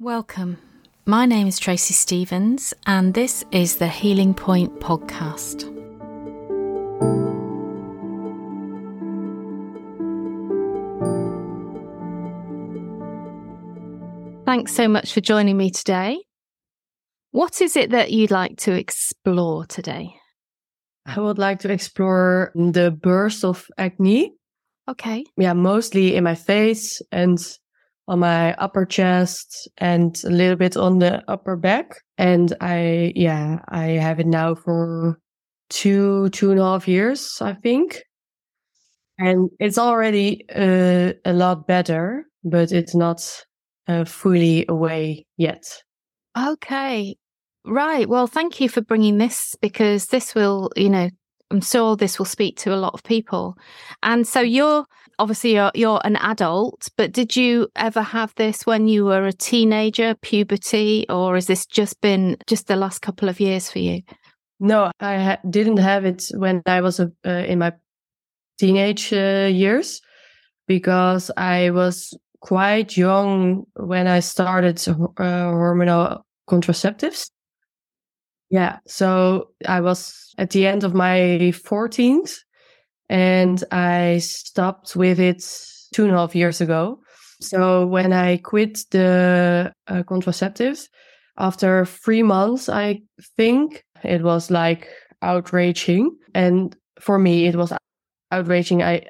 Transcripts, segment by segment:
Welcome. My name is Tracey Stevens, and this is the Healing Point podcast. Thanks so much for joining me today. What is it that you'd like to explore today? I would like to explore the burst of acne. Okay. Yeah, mostly in my face and on my upper chest and a little bit on the upper back. And I, yeah, I have it now for two, two and a half years, I think. And it's already uh, a lot better, but it's not uh, fully away yet. Okay. Right. Well, thank you for bringing this because this will, you know, I'm sure this will speak to a lot of people. And so you're obviously you're, you're an adult, but did you ever have this when you were a teenager, puberty, or has this just been just the last couple of years for you? No, I ha- didn't have it when I was uh, in my teenage uh, years because I was quite young when I started uh, hormonal contraceptives. Yeah. So I was at the end of my 14th and I stopped with it two and a half years ago. So when I quit the uh, contraceptives, after three months, I think it was like outraging. And for me, it was outraging. I,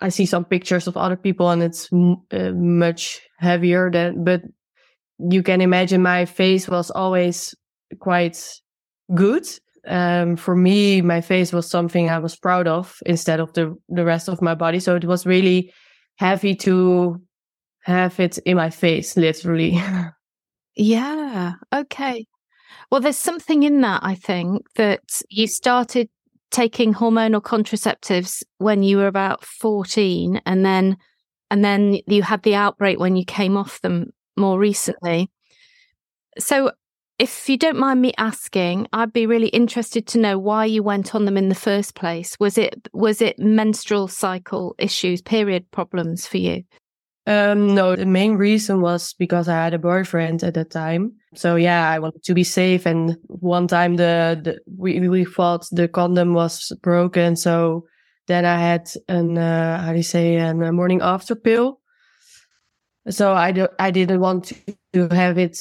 I see some pictures of other people and it's uh, much heavier than, but you can imagine my face was always quite good. Um, for me, my face was something I was proud of instead of the, the rest of my body. So it was really heavy to have it in my face, literally. yeah. Okay. Well, there's something in that, I think, that you started taking hormonal contraceptives when you were about 14 and then and then you had the outbreak when you came off them more recently. So if you don't mind me asking, I'd be really interested to know why you went on them in the first place. Was it was it menstrual cycle issues, period problems for you? Um, no, the main reason was because I had a boyfriend at that time. So yeah, I wanted to be safe. And one time the, the we we thought the condom was broken, so then I had an uh, how do you say a morning after pill. So I do, I didn't want to, to have it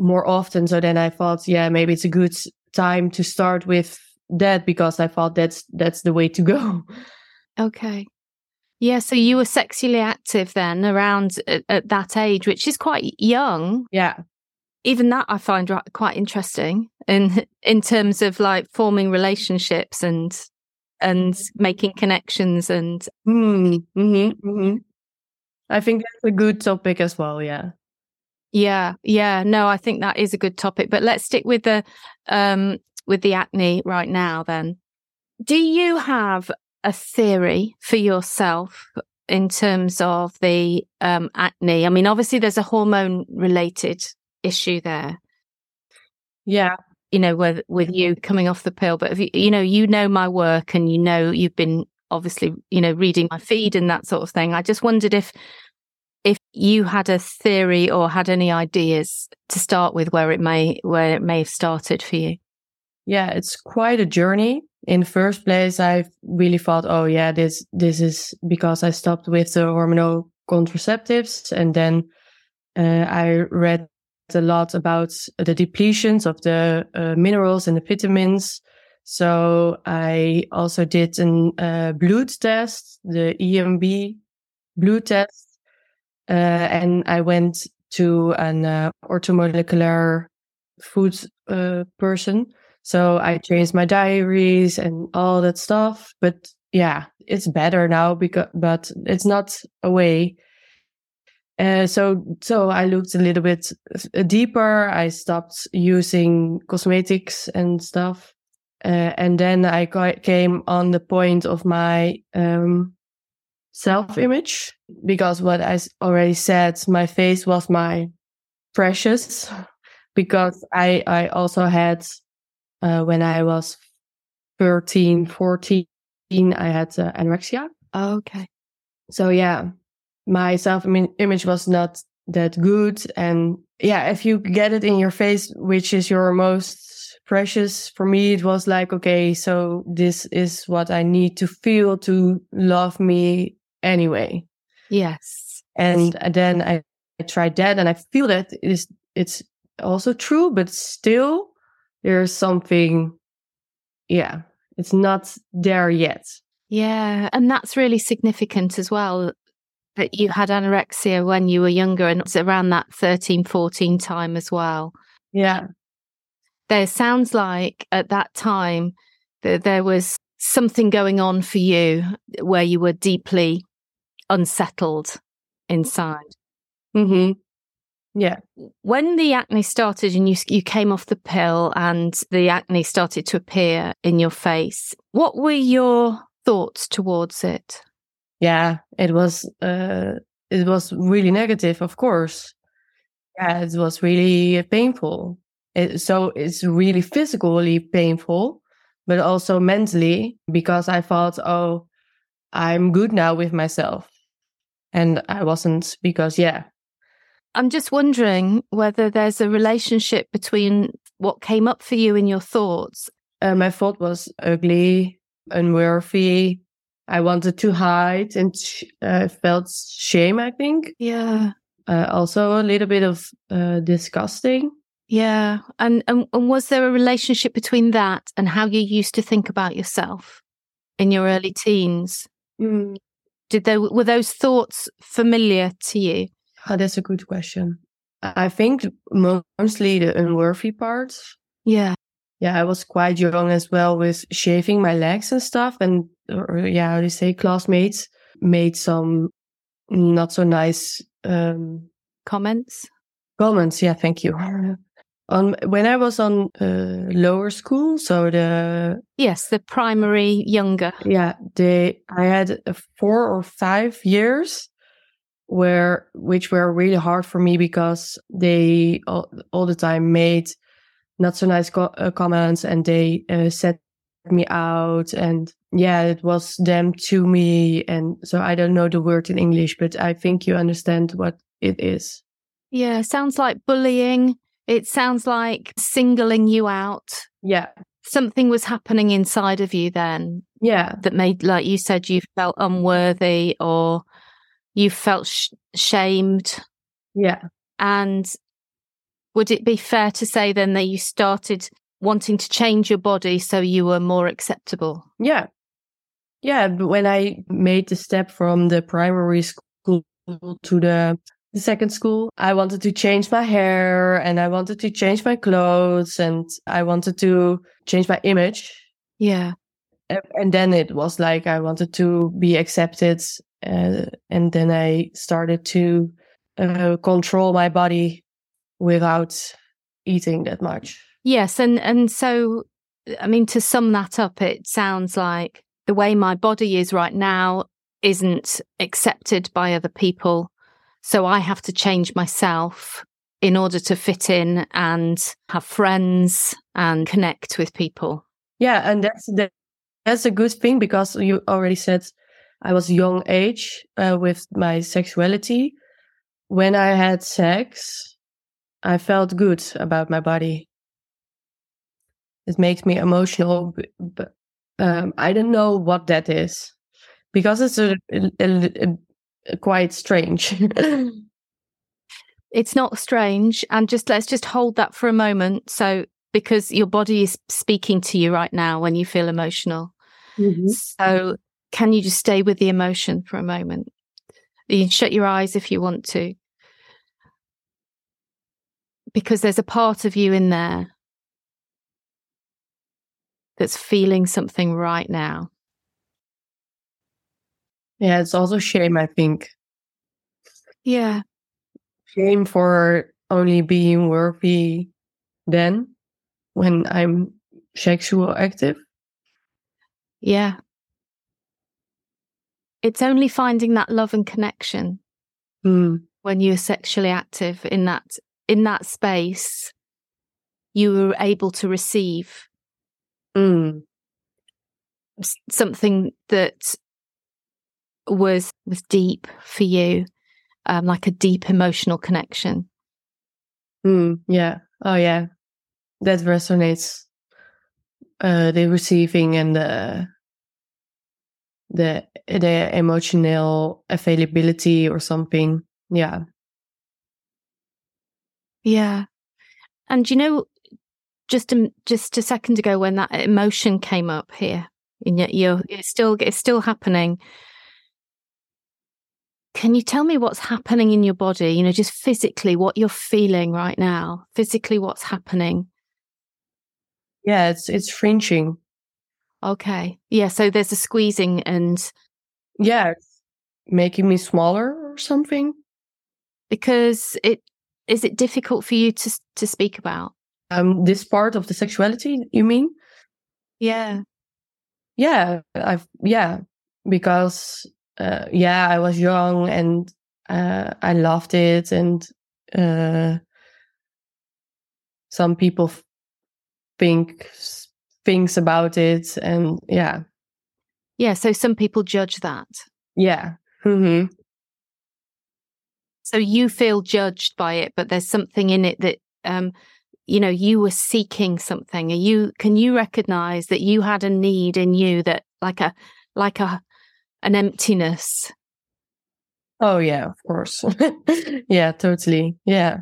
more often. So then I thought, yeah, maybe it's a good time to start with that because I thought that's that's the way to go. Okay. Yeah, so you were sexually active then around at, at that age, which is quite young. Yeah. Even that I find quite interesting in in terms of like forming relationships and and making connections and mm, mm-hmm, mm-hmm. I think that's a good topic as well, yeah. Yeah, yeah. No, I think that is a good topic. But let's stick with the um with the acne right now then. Do you have a theory for yourself in terms of the um, acne? I mean, obviously there's a hormone related issue there. Yeah. You know, with with you coming off the pill, but if you, you know, you know my work and you know you've been obviously, you know, reading my feed and that sort of thing. I just wondered if if you had a theory or had any ideas to start with where it may where it may have started for you? Yeah it's quite a journey. In first place i really thought oh yeah this this is because i stopped with the hormonal contraceptives. And then uh, i read a lot about the depletions of the uh, minerals and the vitamins. So i also did a uh, blood test the emb blood test and I went to an uh, orthomolecular food uh, person. So I changed my diaries and all that stuff. But yeah, it's better now because, but it's not away. Uh, so, so I looked a little bit deeper. I stopped using cosmetics and stuff. Uh, and then I got, came on the point of my um, self image because what I already said, my face was my precious because I, I also had, uh, when I was 13, 14, I had uh, anorexia. Oh, okay. So yeah, my self image was not that good. And yeah, if you get it in your face, which is your most precious, for me, it was like, okay, so this is what I need to feel to love me anyway. Yes. And then I, I tried that and I feel that it is, it's also true, but still there's something, yeah, it's not there yet. Yeah. And that's really significant as well that you had anorexia when you were younger and it's around that 13, 14 time as well. Yeah. There sounds like at that time that there was something going on for you where you were deeply unsettled inside. Mm-hmm. Yeah. When the acne started and you you came off the pill and the acne started to appear in your face, what were your thoughts towards it? yeah it was uh it was really negative of course yeah it was really painful it, so it's really physically painful but also mentally because i thought oh i'm good now with myself and i wasn't because yeah i'm just wondering whether there's a relationship between what came up for you in your thoughts uh, my thought was ugly unworthy I wanted to hide and uh, felt shame, I think. Yeah. Uh, also a little bit of uh, disgusting. Yeah. And, and, and was there a relationship between that and how you used to think about yourself in your early teens? Mm. Did they, were those thoughts familiar to you? Oh, that's a good question. I think mostly the unworthy parts. Yeah. Yeah, I was quite young as well with shaving my legs and stuff. And or yeah, how do you say, classmates made some not so nice um, comments. Comments, yeah, thank you. On when I was on uh, lower school, so the yes, the primary younger, yeah, they I had four or five years where which were really hard for me because they all, all the time made not so nice co- uh, comments and they uh, set me out and yeah it was them to me and so i don't know the word in english but i think you understand what it is. Yeah sounds like bullying it sounds like singling you out yeah something was happening inside of you then yeah that made like you said you felt unworthy or you felt sh- shamed yeah and would it be fair to say then that you started wanting to change your body so you were more acceptable? Yeah. Yeah. When I made the step from the primary school to the, the second school, I wanted to change my hair and I wanted to change my clothes and I wanted to change my image. Yeah. And then it was like I wanted to be accepted. Uh, and then I started to uh, control my body without eating that much. Yes, and and so I mean to sum that up, it sounds like the way my body is right now isn't accepted by other people. So I have to change myself in order to fit in and have friends and connect with people. Yeah, and that's that, that's a good thing because you already said I was young age uh, with my sexuality. When I had sex, I felt good about my body. It makes me emotional, but um, I don't know what that is because it's a, a, a, a quite strange. it's not strange, and just let's just hold that for a moment. So, because your body is speaking to you right now when you feel emotional, mm-hmm. so can you just stay with the emotion for a moment? You can shut your eyes if you want to because there's a part of you in there that's feeling something right now. Yeah, it's also shame, I think. Yeah. Shame for only being worthy then when I'm sexual active. Yeah. It's only finding that love and connection mm. when you're sexually active in that in that space, you were able to receive mm. something that was was deep for you, um, like a deep emotional connection. Mm, yeah. Oh, yeah. That resonates. Uh, the receiving and the the the emotional availability or something. Yeah. Yeah. And you know, just a, just a second ago when that emotion came up here, and yet you're it's still it's still happening. Can you tell me what's happening in your body? You know, just physically what you're feeling right now. Physically, what's happening? Yeah, it's it's fringing. Okay. Yeah. So there's a squeezing and yeah, making me smaller or something. Because it is it difficult for you to to speak about? Um, this part of the sexuality, you mean? Yeah. Yeah, I've yeah because uh, yeah, I was young and uh, I loved it, and uh, some people think things about it, and yeah, yeah. So some people judge that. Yeah. Mm-hmm. So you feel judged by it, but there's something in it that um, you know you were seeking something. Are you can you recognize that you had a need in you that like a like a an emptiness. Oh, yeah, of course. yeah, totally. Yeah.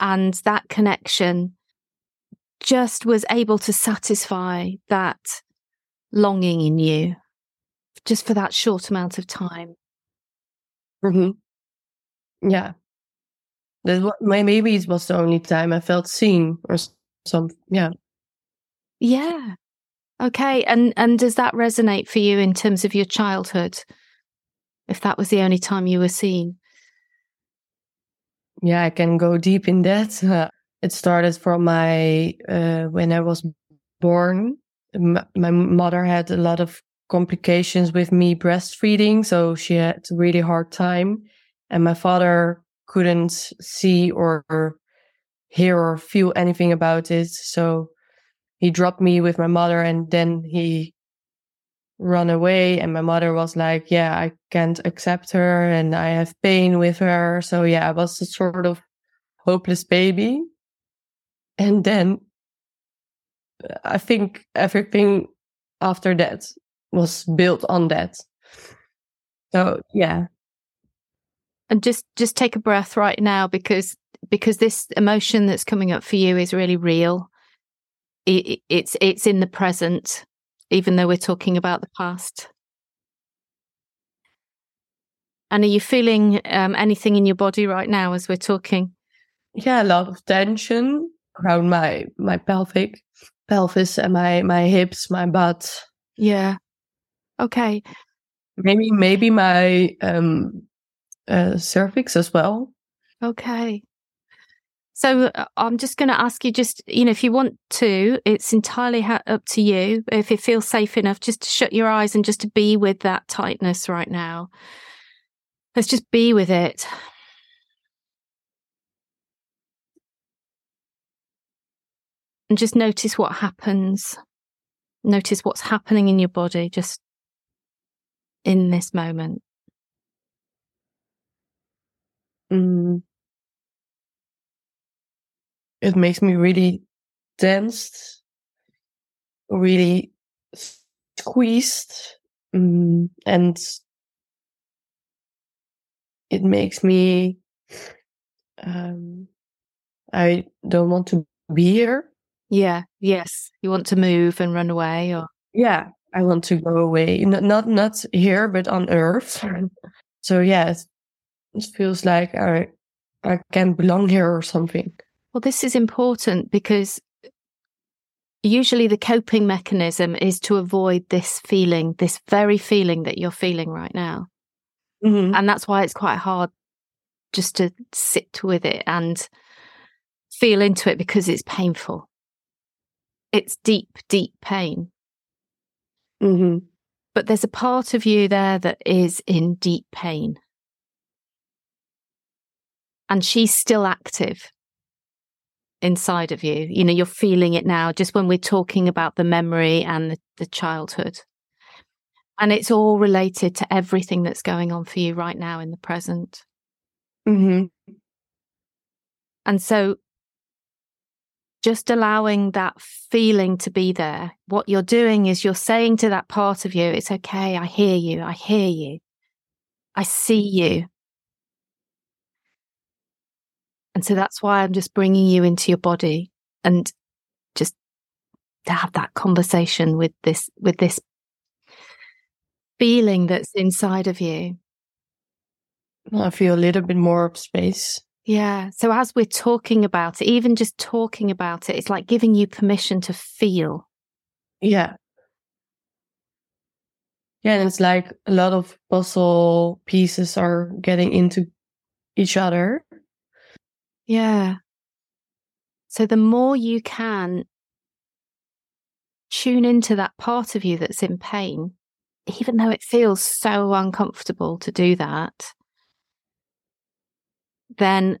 And that connection just was able to satisfy that longing in you just for that short amount of time. Mm-hmm. Yeah. That maybe it was the only time I felt seen or some, yeah. Yeah. Okay, and and does that resonate for you in terms of your childhood? If that was the only time you were seen? Yeah, I can go deep in that. Uh, it started from my uh, when I was born. My mother had a lot of complications with me breastfeeding, so she had a really hard time, and my father couldn't see or hear or feel anything about it. So he dropped me with my mother and then he run away. And my mother was like yeah i can't accept her and i have pain with her. So yeah i was a sort of hopeless baby. And then uh, i think everything after that was built on that. So yeah. And just just take a breath right now because because this emotion that's coming up for you is really real it, it's it's in the present, even though we're talking about the past. And are you feeling um, anything in your body right now as we're talking? Yeah, a lot of tension around my my pelvic pelvis and my my hips, my butt. Yeah. Okay. Maybe maybe my um uh, cervix as well. Okay. So uh, I'm just going to ask you just, you know, if you want to, it's entirely ha- up to you. If it feels safe enough, just to shut your eyes and just to be with that tightness right now. Let's just be with it. And just notice what happens. Notice what's happening in your body just in this moment. Mm it makes me really tensed, really squeezed, um, and it makes me. Um, I don't want to be here. Yeah. Yes. You want to move and run away, or yeah, I want to go away. Not not not here, but on Earth. so yeah, it, it feels like I I can't belong here or something. Well, this is important because usually the coping mechanism is to avoid this feeling, this very feeling that you're feeling right now. Mm-hmm. And that's why it's quite hard just to sit with it and feel into it because it's painful. It's deep, deep pain. Mm-hmm. But there's a part of you there that is in deep pain. And she's still active inside of you. You know, you're feeling it now, just when we're talking about the memory and the, the childhood. And it's all related to everything that's going on for you right now in the present. Mm-hmm. And so just allowing that feeling to be there. What you're doing is you're saying to that part of you, it's okay. I hear you. I hear you. I see you. And so that's why I'm just bringing you into your body and just to have that conversation with this, with this feeling that's inside of you. I feel a little bit more of space. Yeah. So as we're talking about it, even just talking about it, it's like giving you permission to feel. Yeah. Yeah, and it's like a lot of puzzle pieces are getting into each other. Yeah. So the more you can tune into that part of you that's in pain, even though it feels so uncomfortable to do that, then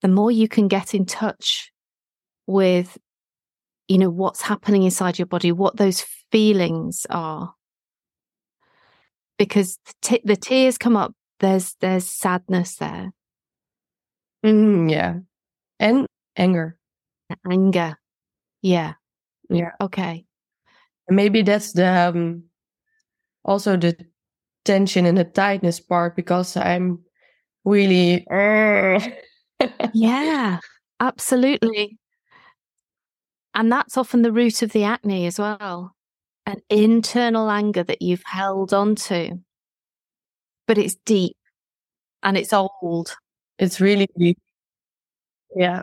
the more you can get in touch with, you know, what's happening inside your body, what those feelings are. Because the, t- the tears come up, there's there's sadness there. Mm, yeah. And anger. Anger. Yeah. Yeah. Okay. Maybe that's the um, also the tension and the tightness part because I'm really yeah, absolutely. And that's often the root of the acne as well an internal anger that you've held on to. But it's deep and it's old. It's really. Yeah.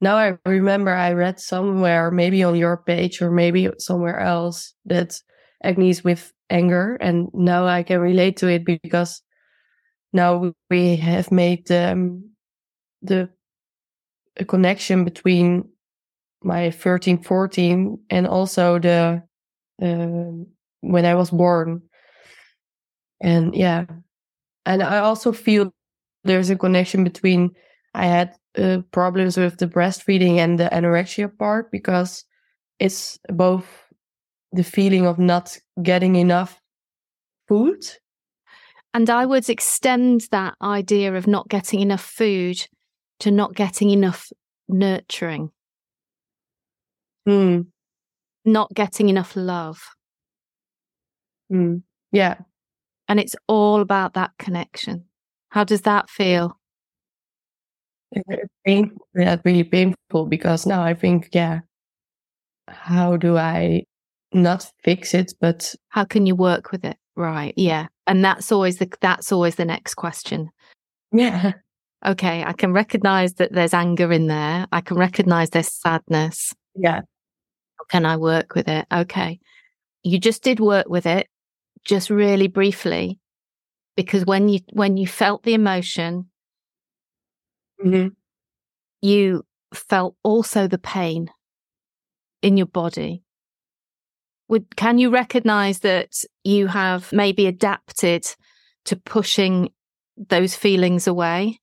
Now I remember I read somewhere, maybe on your page or maybe somewhere else, that acne is with anger. And now I can relate to it because now we have made um, the a connection between my 13 14 and also the uh, when i was born and yeah and i also feel there's a connection between i had uh, problems with the breastfeeding and the anorexia part because it's both the feeling of not getting enough food and I would extend that idea of not getting enough food to not getting enough nurturing, mm. not getting enough love. Mm. Yeah. And it's all about that connection. How does that feel? It's painful. Yeah, really painful because now I think, yeah, how do I not fix it, but how can you work with it? Right. Yeah. And that's always the that's always the next question. Yeah. Okay, I can recognize that there's anger in there. I can recognize there's sadness. Yeah. How can I work with it? Okay. You just did work with it just really briefly because when you when you felt the emotion mm-hmm. you felt also the pain in your body. Would can you recognize that you have maybe adapted to pushing those feelings away?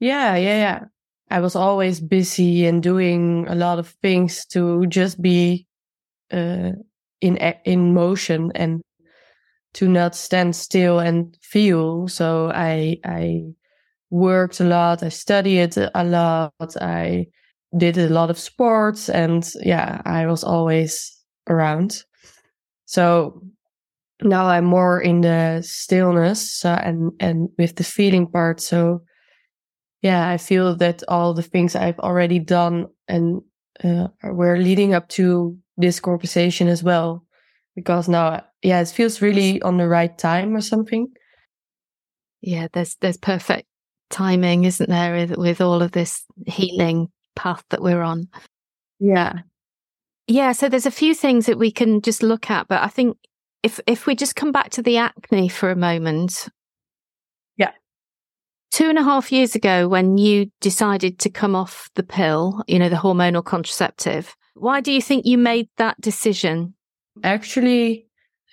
Yeah yeah yeah. I was always busy and doing a lot of things to just be uh, in in motion and to not stand still and feel so i i worked a lot i studied a lot i did a lot of sports and yeah i was always around. So now I'm more in the stillness uh, and and with the feeling part. So yeah, I feel that all the things I've already done and uh, we're leading up to this conversation as well, because now yeah, it feels really on the right time or something. Yeah, there's there's perfect timing, isn't there, with, with all of this healing path that we're on. Yeah, yeah, so there's a few things that we can just look at, but I think if if we just come back to the acne for a moment. Yeah. Two and a half years ago, when you decided to come off the pill, you know, the hormonal contraceptive, why do you think you made that decision? Actually,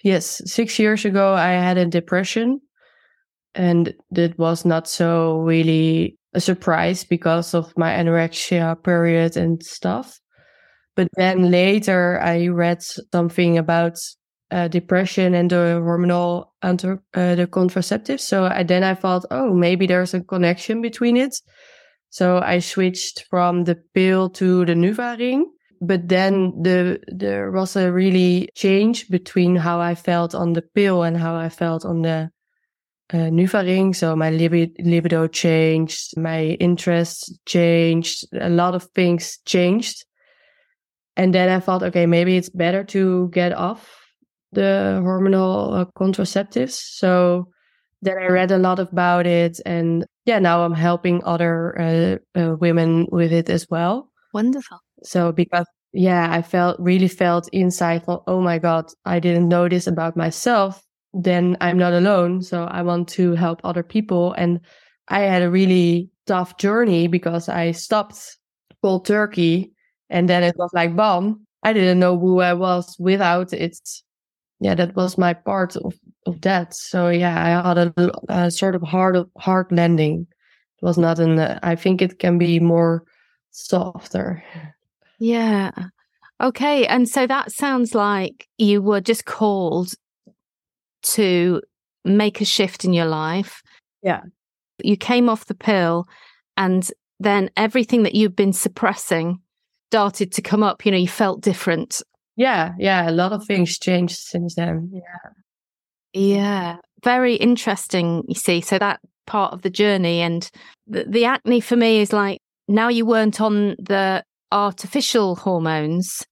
yes, six years ago, I had a depression. And it was not so really a surprise because of my anorexia period and stuff. But then later I read something about uh, depression and the hormonal anti- uh, the contraceptives. So I, then I thought, oh, maybe there's a connection between it. So I switched from the pill to the NuvaRing. But then the there was a really change between how I felt on the pill and how I felt on the uh, NuvaRing. So my libido, changed, my interests changed, a lot of things changed. And then I thought, okay, maybe it's better to get off the hormonal uh, contraceptives. So then I read a lot about it, and yeah, now I'm helping other uh, uh, women with it as well. Wonderful. So because yeah, I felt really felt inside, oh, oh my god, I didn't know this about myself. Then I'm not alone. So I want to help other people, and I had a really tough journey because I stopped cold turkey, and then it was like bomb. I didn't know who I was without it yeah, that was my part of, of that. So yeah, I had a, a sort of hard hard landing. It was not an. I think it can be more softer. Yeah. Okay. And so that sounds like you were just called to make a shift in your life. Yeah. You came off the pill and then everything that you've been suppressing started to come up. You know, you felt different yeah, yeah, a lot of things changed since then. Yeah. Yeah, very interesting, you see. So that part of the journey and the, the acne for me is like now you weren't on the artificial hormones,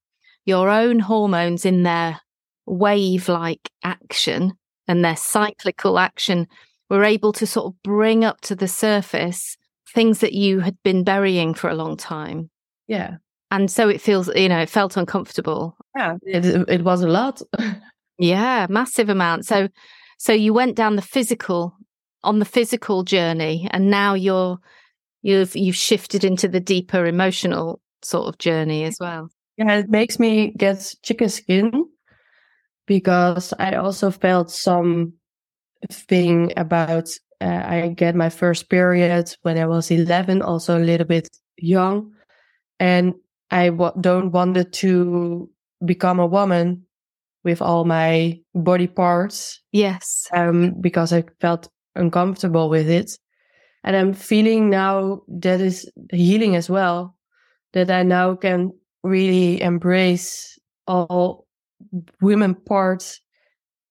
your own hormones in their wave like action and their cyclical action were able to sort of bring up to the surface things that you had been burying for a long time. Yeah. And so it feels you know it felt uncomfortable. Yeah it, it was a lot. Yeah massive amount. So so you went down the physical on the physical journey and now you're you've you've shifted into the deeper emotional sort of journey as well yeah it makes me get chicken skin because i also felt some thing about uh, i get my first period when i was 11 also a little bit young and I w- don't wanted to become a woman with all my body parts. Yes. Um, because I felt uncomfortable with it. And I'm feeling now that is healing as well, that I now can really embrace all women parts.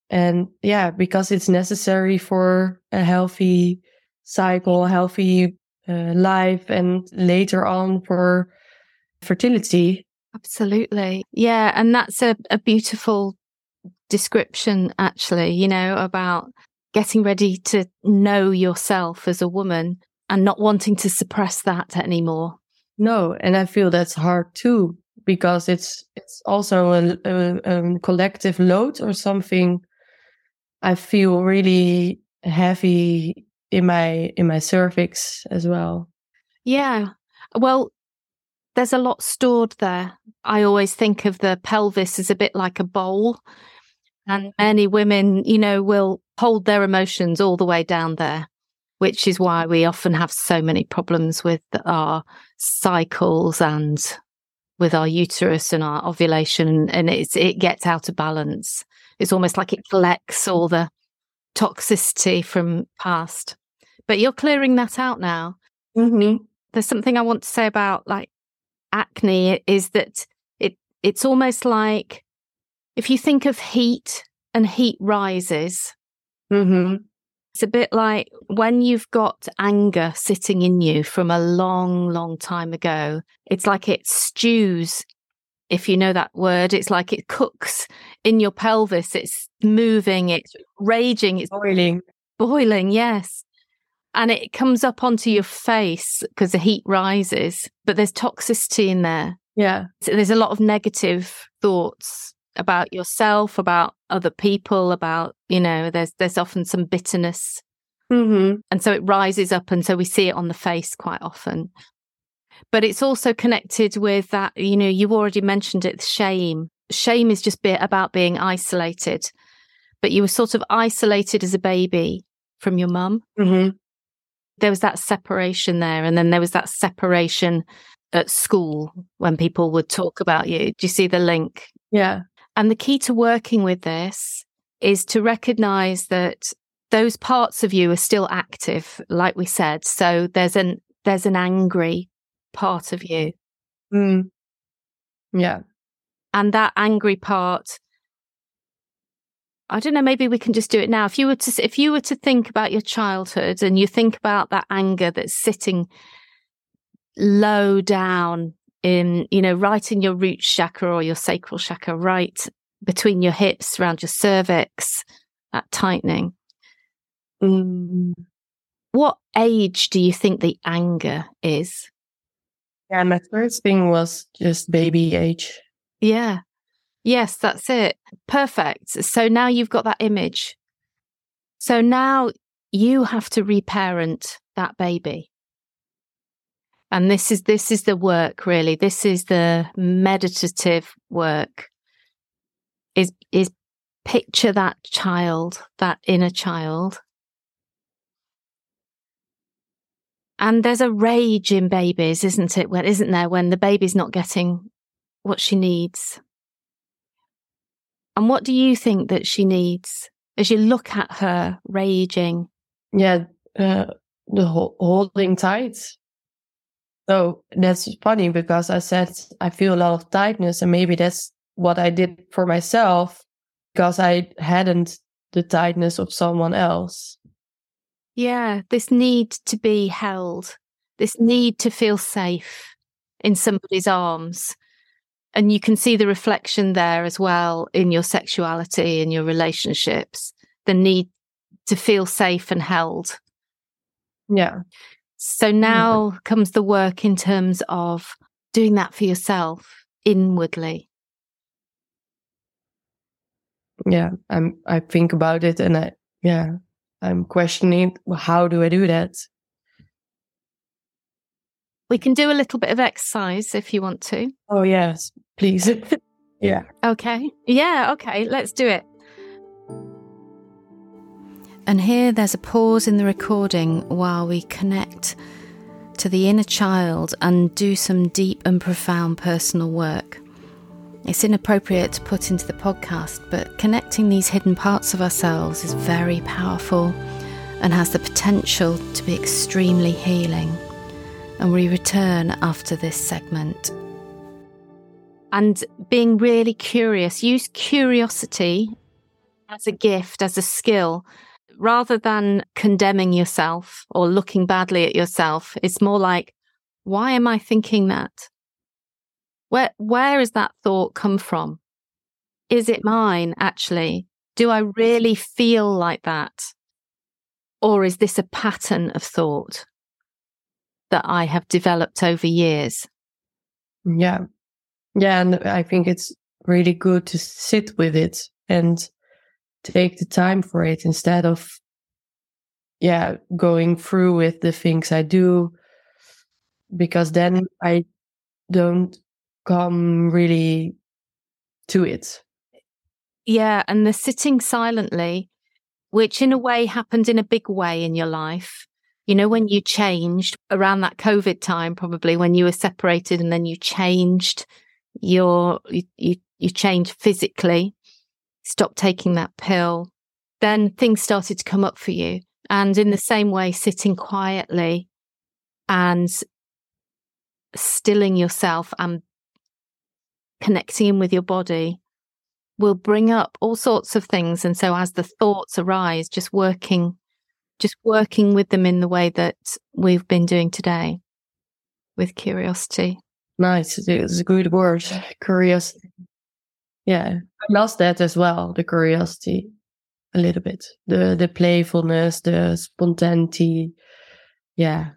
And yeah, because it's necessary for a healthy cycle, healthy uh, life, and later on for fertility. Absolutely. Yeah. And that's a, a beautiful description, actually, you know, about getting ready to know yourself as a woman and not wanting to suppress that anymore. No, and I feel that's hard too because it's it's also a, a, a, collective load or something. I feel really heavy in my in my cervix as well. Yeah. Well, there's a lot stored there. I always think of the pelvis as a bit like a bowl. And many women, you know, will hold their emotions all the way down there, which is why we often have so many problems with our cycles and with our uterus and our ovulation. And it's, it gets out of balance. It's almost like it collects all the toxicity from past. But you're clearing that out now. Mm-hmm. There's something I want to say about like acne is that it it's almost like if you think of heat and heat rises. Mm-hmm. It's a bit like when you've got anger sitting in you from a long, long time ago. It's like it stews, if you know that word. It's like it cooks in your pelvis. It's moving, it's raging, it's boiling. Boiling, yes and it comes up onto your face because the heat rises, but there's toxicity in there. Yeah. So there's a lot of negative thoughts about yourself, about other people, about, you know, there's there's often some bitterness. Mm-hmm. And so it rises up and so we see it on the face quite often. But it's also connected with that, you know, you already mentioned it, shame. Shame is just bit about being isolated. But you were sort of isolated as a baby from your mum. Mm-hmm there was that separation there. And then there was that separation at school when people would talk about you. Do you see the link? Yeah. And the key to working with this is to recognize that those parts of you are still active, like we said. So there's an there's an angry part of you. Mm. Yeah. And that angry part, I don't know, maybe we can just do it now. If you were to if you were to think about your childhood and you think about that anger that's sitting low down in, you know, right in your root chakra or your sacral chakra, right between your hips, around your cervix, that tightening. Mm. What age do you think the anger is? Yeah, my first thing was just baby age. Yeah. Yes, that's it. Perfect. So now you've got that image. So now you have to reparent that baby. And this is this is the work really. This is the meditative work. Is is picture that child, that inner child. And there's a rage in babies, isn't it? When isn't there when the baby's not getting what she needs? And what do you think that she needs as you look at her raging? Yeah, uh, the holding tight. So that's funny because I said I feel a lot of tightness, and maybe that's what I did for myself because I hadn't the tightness of someone else. Yeah, this need to be held, this need to feel safe in somebody's arms. And you can see the reflection there as well in your sexuality, in your relationships, the need to feel safe and held. Yeah. So mm. now yeah. comes the work in terms of doing that for yourself inwardly. Yeah, I'm I think about it and I yeah, I'm questioning how do I do that? We can do a little bit of exercise if you want to. Oh, yes, please. yeah. Okay. Yeah, okay, let's do it. And here there's a pause in the recording while we connect to the inner child and do some deep and profound personal work. It's inappropriate to put into the podcast, but connecting these hidden parts of ourselves is very powerful and has the potential to be extremely healing. And we return after this segment. And being really curious, use curiosity as a gift, as a skill, rather than condemning yourself or looking badly at yourself. It's more like, why am I thinking that? Where where has that thought come from? Is it mine actually? Do I really feel like that? Or is this a pattern of thought that I have developed over years? Yeah. Yeah. And I think it's really good to sit with it and take the time for it instead of, yeah, going through with the things I do. Because then I don't come really to it. Yeah. And the sitting silently, which in a way happened in a big way in your life. You know, when you changed around that COVID time, probably when you were separated and then you changed your, you, you, you changed physically, stopped taking that pill, then things started to come up for you. And in the same way, sitting quietly and stilling yourself and connecting in with your body will bring up all sorts of things. And so as the thoughts arise, just working, just working with them in the way that we've been doing today with curiosity. Nice. It's a good word. Curiosity. Yeah. I lost that as well, the curiosity a little bit. The the playfulness, the spontaneity. Yeah.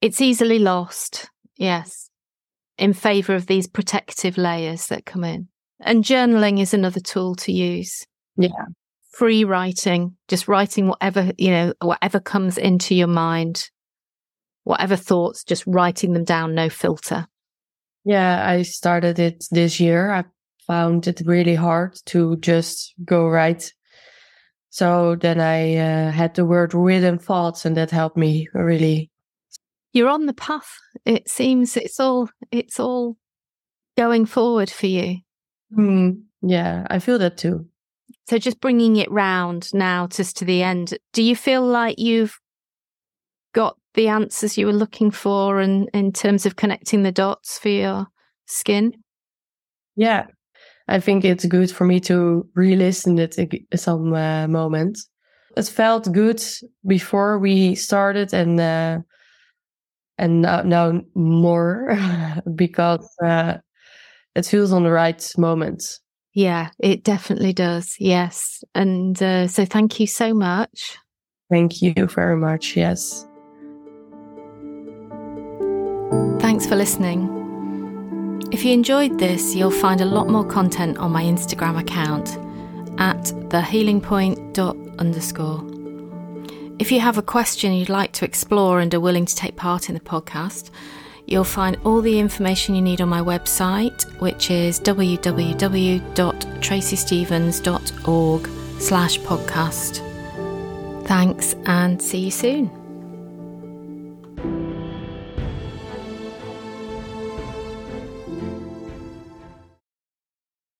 It's easily lost. Yes in favor of these protective layers that come in. And journaling is another tool to use. Yeah. Free writing, just writing whatever, you know, whatever comes into your mind, whatever thoughts, just writing them down, no filter. Yeah, I started it this year. I found it really hard to just go right. So then I uh, had the word rhythm thoughts, and that helped me really you're on the path. It seems it's all it's all going forward for you. Mm, yeah, I feel that too. So just bringing it round now, just to the end. Do you feel like you've got the answers you were looking for and in terms of connecting the dots for your skin? Yeah, I think it's good for me to re-listen it some uh, moments. It felt good before we started, and uh, and now, now more because uh, it feels on the right moment. Yeah, it definitely does. Yes, and uh, so thank you so much. Thank you very much. Yes. Thanks for listening. If you enjoyed this, you'll find a lot more content on my Instagram account at thehealingpoint underscore. If you have a question you'd like to explore and are willing to take part in the podcast, you'll find all the information you need on my website, which is www.tracystevens.org slash podcast. Thanks and see you soon.